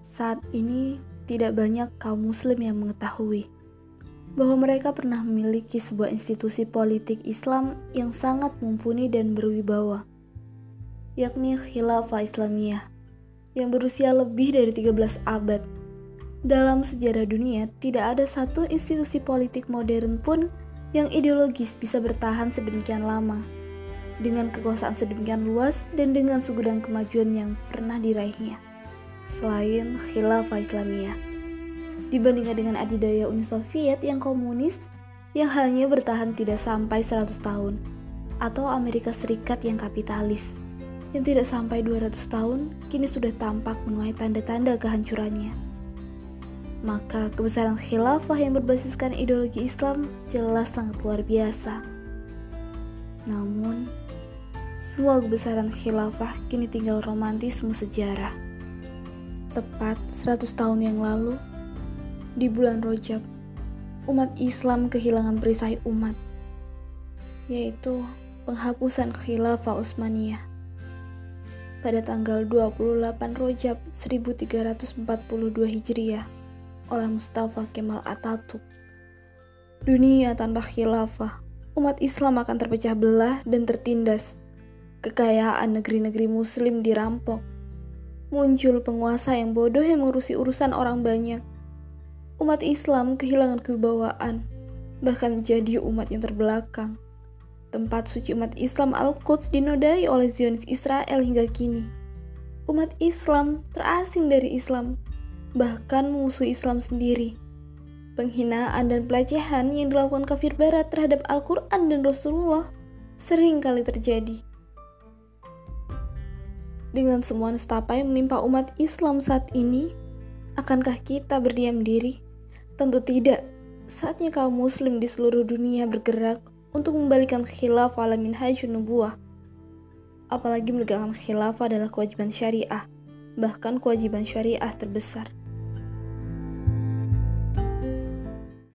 Saat ini, tidak banyak kaum Muslim yang mengetahui bahwa mereka pernah memiliki sebuah institusi politik Islam yang sangat mumpuni dan berwibawa, yakni Khilafah Islamiyah, yang berusia lebih dari 13 abad. Dalam sejarah dunia, tidak ada satu institusi politik modern pun yang ideologis bisa bertahan sedemikian lama, dengan kekuasaan sedemikian luas dan dengan segudang kemajuan yang pernah diraihnya, selain Khilafah Islamiyah. Dibandingkan dengan adidaya Uni Soviet yang komunis, yang hanya bertahan tidak sampai 100 tahun, atau Amerika Serikat yang kapitalis, yang tidak sampai 200 tahun, kini sudah tampak menuai tanda-tanda kehancurannya. Maka kebesaran khilafah yang berbasiskan ideologi Islam jelas sangat luar biasa. Namun, semua kebesaran khilafah kini tinggal romantisme sejarah. Tepat 100 tahun yang lalu, di bulan Rojab, umat Islam kehilangan perisai umat, yaitu penghapusan khilafah Utsmaniyah pada tanggal 28 Rojab 1342 Hijriah oleh Mustafa Kemal Atatürk. Dunia tanpa khilafah, umat Islam akan terpecah belah dan tertindas. Kekayaan negeri-negeri muslim dirampok. Muncul penguasa yang bodoh yang mengurusi urusan orang banyak. Umat Islam kehilangan kewibawaan, bahkan menjadi umat yang terbelakang tempat suci umat Islam Al-Quds dinodai oleh Zionis Israel hingga kini. Umat Islam terasing dari Islam, bahkan memusuhi Islam sendiri. Penghinaan dan pelecehan yang dilakukan kafir barat terhadap Al-Quran dan Rasulullah sering kali terjadi. Dengan semua nestapa yang menimpa umat Islam saat ini, akankah kita berdiam diri? Tentu tidak. Saatnya kaum muslim di seluruh dunia bergerak untuk membalikan khilafah ala minhajun nubuah. Apalagi menegakkan khilafah adalah kewajiban syariah, bahkan kewajiban syariah terbesar.